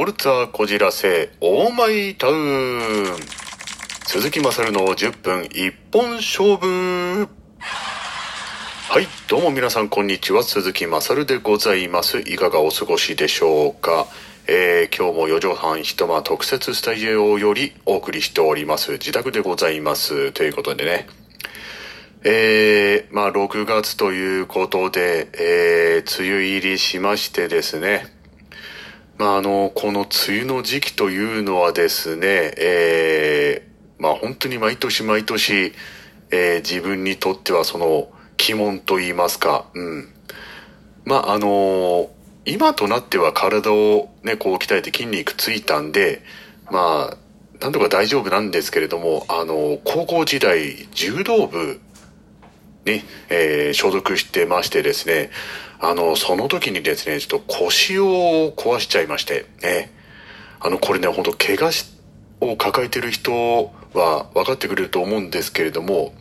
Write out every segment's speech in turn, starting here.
ォルツァこじらせオーマイタウン。鈴木まさるの10分一本勝負。はいどうも皆さんこんにちは。鈴木まさるでございます。いかがお過ごしでしょうか。えー、今日も4畳半一間特設スタジオよりお送りしております。自宅でございます。ということでね。えー、まあ6月ということで、えー、梅雨入りしましてですね。ああのこの梅雨の時期というのはですねえー、まあ本当に毎年毎年、えー、自分にとってはその鬼門と言いますかうん。まああの今となっては体をね、こう鍛えて筋肉ついたんで、まあ、なんとか大丈夫なんですけれども、あの、高校時代、柔道部に、えー、所属してましてですね、あの、その時にですね、ちょっと腰を壊しちゃいまして、ね。あの、これね、本当怪我を抱えてる人は分かってくれると思うんですけれども、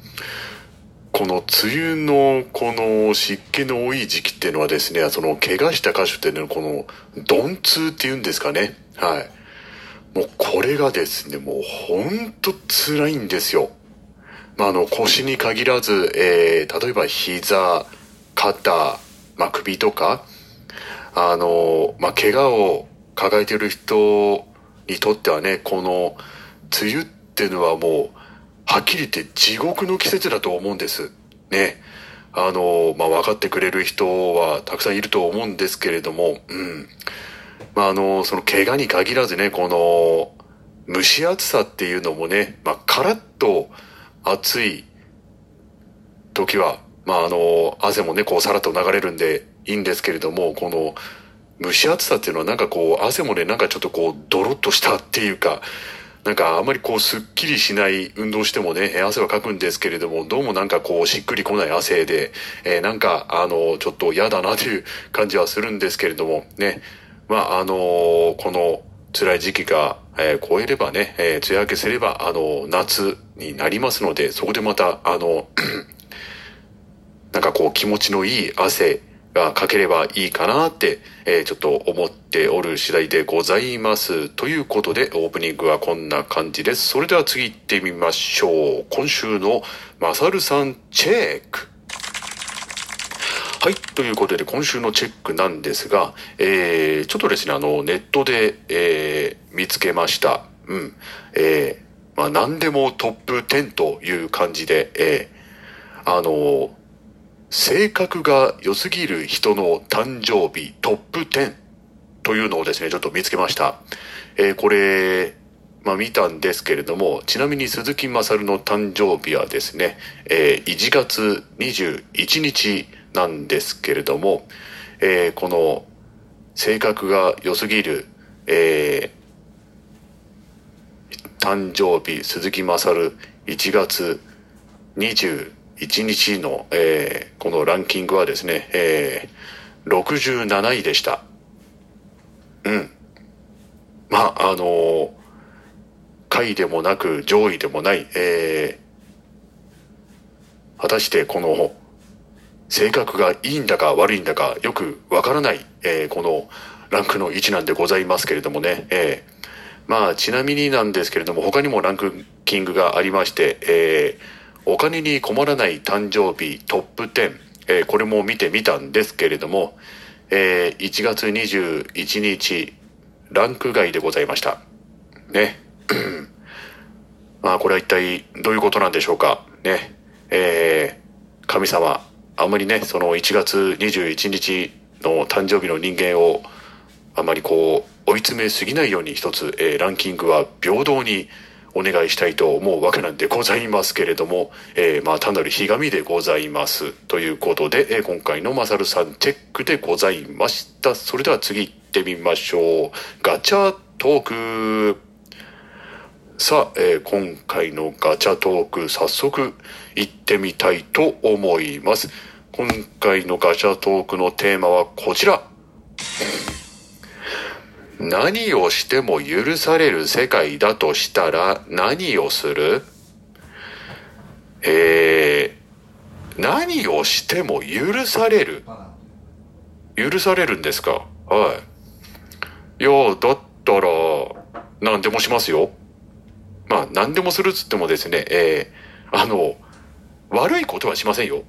この梅雨のこの湿気の多い時期っていうのはですね、その怪我した箇所っていうのはこの鈍痛っていうんですかね。はい。もうこれがですね、もうほんと辛いんですよ。まあ、あの腰に限らず、えー、例えば膝、肩、まあ、首とか、あの、まあ、怪我を抱えてる人にとってはね、この梅雨っていうのはもうはっきり言って地獄の季節だと思うんです。ね。あの、まあ、分かってくれる人はたくさんいると思うんですけれども、うん。まあ、あの、その怪我に限らずね、この、蒸し暑さっていうのもね、まあ、カラッと暑い時は、まあ、あの、汗もね、こうさらっと流れるんでいいんですけれども、この、蒸し暑さっていうのはなんかこう、汗もね、なんかちょっとこう、ドロッとしたっていうか、なんかあんまりこうすっきりしない運動してもね、汗はかくんですけれども、どうもなんかこうしっくりこない汗で、えー、なんかあの、ちょっと嫌だなという感じはするんですけれども、ね。まああのこの辛い時期が、えー、超えればね、えー、梅雨明けすれば、あの、夏になりますので、そこでまた、あの、なんかこう気持ちのいい汗がかければいいかなって、えー、ちょっと思っておる次第でございます。ということで、オープニングはこんな感じです。それでは次行ってみましょう。今週のマサルさんチェック。はい。ということで、今週のチェックなんですが、えー、ちょっとですね、あの、ネットで、えー、見つけました。うん。えー、まあ、何でもトップ10という感じで、えー、あの、性格が良すぎる人の誕生日トップ10というのをですね、ちょっと見つけました。えー、これ、まあ見たんですけれども、ちなみに鈴木まさるの誕生日はですね、えー、1月21日なんですけれども、えー、この性格が良すぎる、えー、誕生日鈴木まさる1月21日1日の、えー、このランキングはですね、えー、67位でした。うん。まあ、あのー、下位でもなく上位でもない、えー、果たしてこの、性格がいいんだか悪いんだかよくわからない、えー、このランクの位置なんでございますけれどもね、えー、まあ、ちなみになんですけれども、他にもランクキングがありまして、えー、お金に困らない誕生日トップ10、えー、これも見てみたんですけれども、えー、1月21日、ランク外でございました。ね。まあ、これは一体どういうことなんでしょうか。ね。えー、神様、あまりね、その1月21日の誕生日の人間を、あまりこう、追い詰めすぎないように一つ、えー、ランキングは平等にお願いしたいと思うわけなんでございますけれども、えー、まあ単なるひがみでございます。ということで、えー、今回のマサルさんチェックでございました。それでは次行ってみましょう。ガチャトーク。さあ、えー、今回のガチャトーク早速行ってみたいと思います。今回のガチャトークのテーマはこちら。何をしても許される世界だとしたら何をする？えー、何をしても許される許されるんですか？はい。いや、だったら、何でもしますよ。まあ、何でもするっつってもですね、えー、あの、悪いことはしませんよ。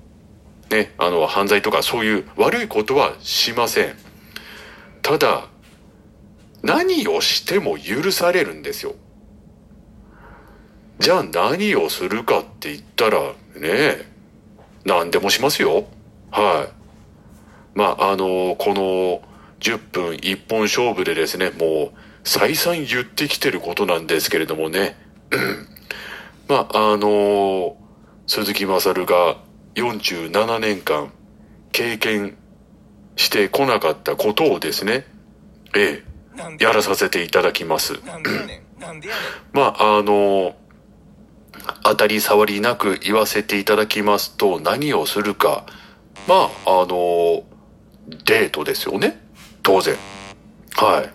ね、あの、犯罪とかそういう悪いことはしません。ただ、何をしても許されるんですよ。じゃあ何をするかって言ったら、ね、何でもしますよ。はい。まあ、あの、この10分一本勝負でですね、もう再三言ってきてることなんですけれどもね。まあ、あの、鈴木まさるが47年間経験してこなかったことをですね、ええ、やらさせていただきます。まあ、あの、当たり障りなく言わせていただきますと何をするか。まあ、あの、デートですよね。当然。はい。も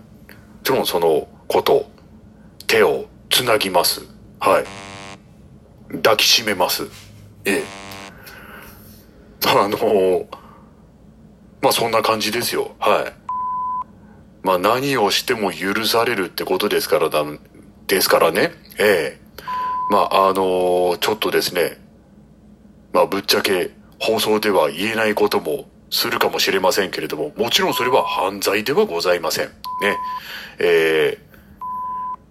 ちろんそのこと、手をつなぎます。はい。抱きしめます。ええ。あの、まあそんな感じですよ。はい。まあ何をしても許されるってことですからだ、ですからね。ええ。まああのちょっとですね、まあぶっちゃけ放送では言えないこともするかもしれませんけれども、もちろんそれは犯罪ではございません。ね。えー、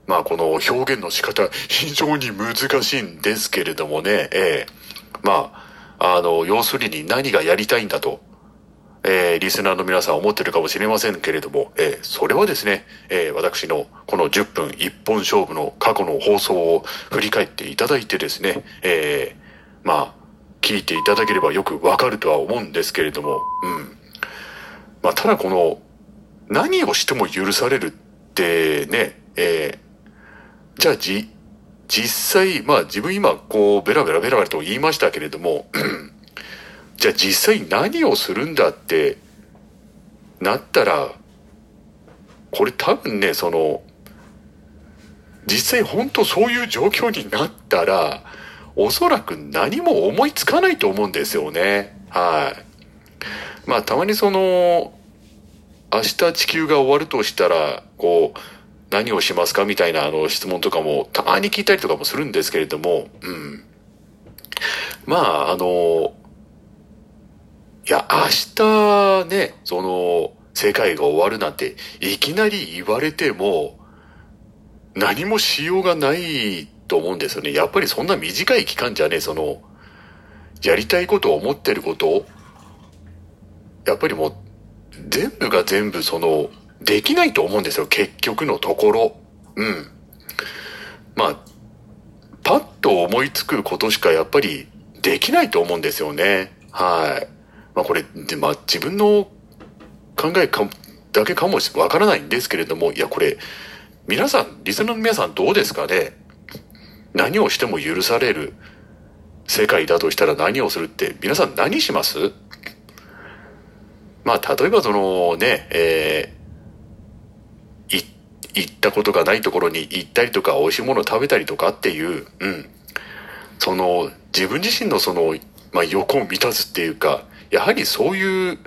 まあこの表現の仕方、非常に難しいんですけれどもね、えー、まあ、あの、要するに何がやりたいんだと、えー、リスナーの皆さん思ってるかもしれませんけれども、えー、それはですね、えー、私のこの10分一本勝負の過去の放送を振り返っていただいてですね、えー、まあ、聞いていただければよくわかるとは思うんですけれども、うん。まあ、ただこの、何をしても許されるってね、えー、じゃあじ、実際、まあ自分今こうベラベラベラベラと言いましたけれども、じゃあ実際何をするんだってなったら、これ多分ね、その、実際本当そういう状況になったら、おそらく何も思いつかないと思うんですよね。はい。まあ、たまにその、明日地球が終わるとしたら、こう、何をしますかみたいなあの質問とかもたまに聞いたりとかもするんですけれども、うん。まあ、あの、いや、明日ね、その、世界が終わるなんて、いきなり言われても、何もしようがないと思うんですよね。やっぱりそんな短い期間じゃね、その、やりたいこと思ってること、やっぱりもう、全部が全部その、できないと思うんですよ、結局のところ。うん。まあ、パッと思いつくことしかやっぱりできないと思うんですよね。はい。まあこれ、で、まあ自分の考えかだけかもしわからないんですけれども、いやこれ、皆さん、リスナーの皆さんどうですかね？何をしても許される世界だとしたら何をするって皆さん何します？まあ例えばそのね、えー、行ったことがないところに行ったりとか美味しいものを食べたりとかっていう、うん。その自分自身のその、まあ欲を満たすっていうか、やはりそういう、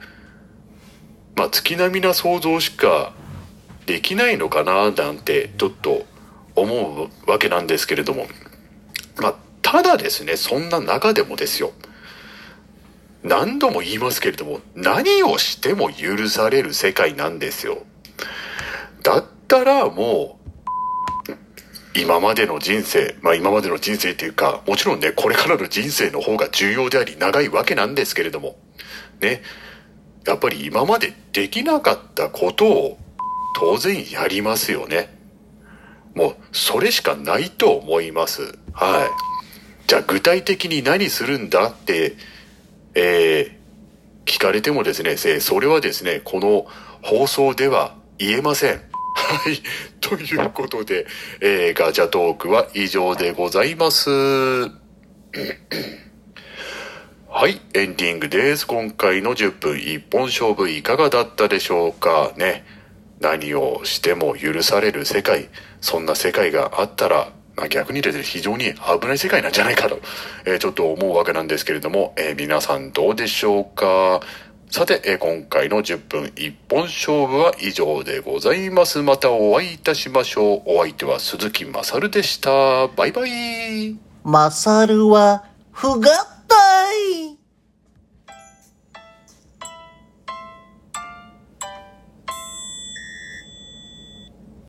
まあ月並みな想像しかできないのかななんてちょっと思うわけなんですけれども、まあ、ただですね、そんな中でもですよ、何度も言いますけれども、何をしても許される世界なんですよ。だったらもう、今までの人生、まあ今までの人生っていうか、もちろんね、これからの人生の方が重要であり長いわけなんですけれども、ね、やっぱり今までできなかったことを当然やりますよね。もう、それしかないと思います。はい。じゃあ、具体的に何するんだって、えー、聞かれてもですね、それはですね、この放送では言えません。はい。ということで、えー、ガチャトークは以上でございます。はい、エンディングです。今回の10分一本勝負いかがだったでしょうかね。何をしても許される世界。そんな世界があったら、まあ、逆にですね、非常に危ない世界なんじゃないかと、えー、ちょっと思うわけなんですけれども、えー、皆さんどうでしょうか？さて、えー今回の10分一本勝負は以上でございます。またお会いいたしましょう。お相手は鈴木まさるでした。バイバイ。まさるは、不合体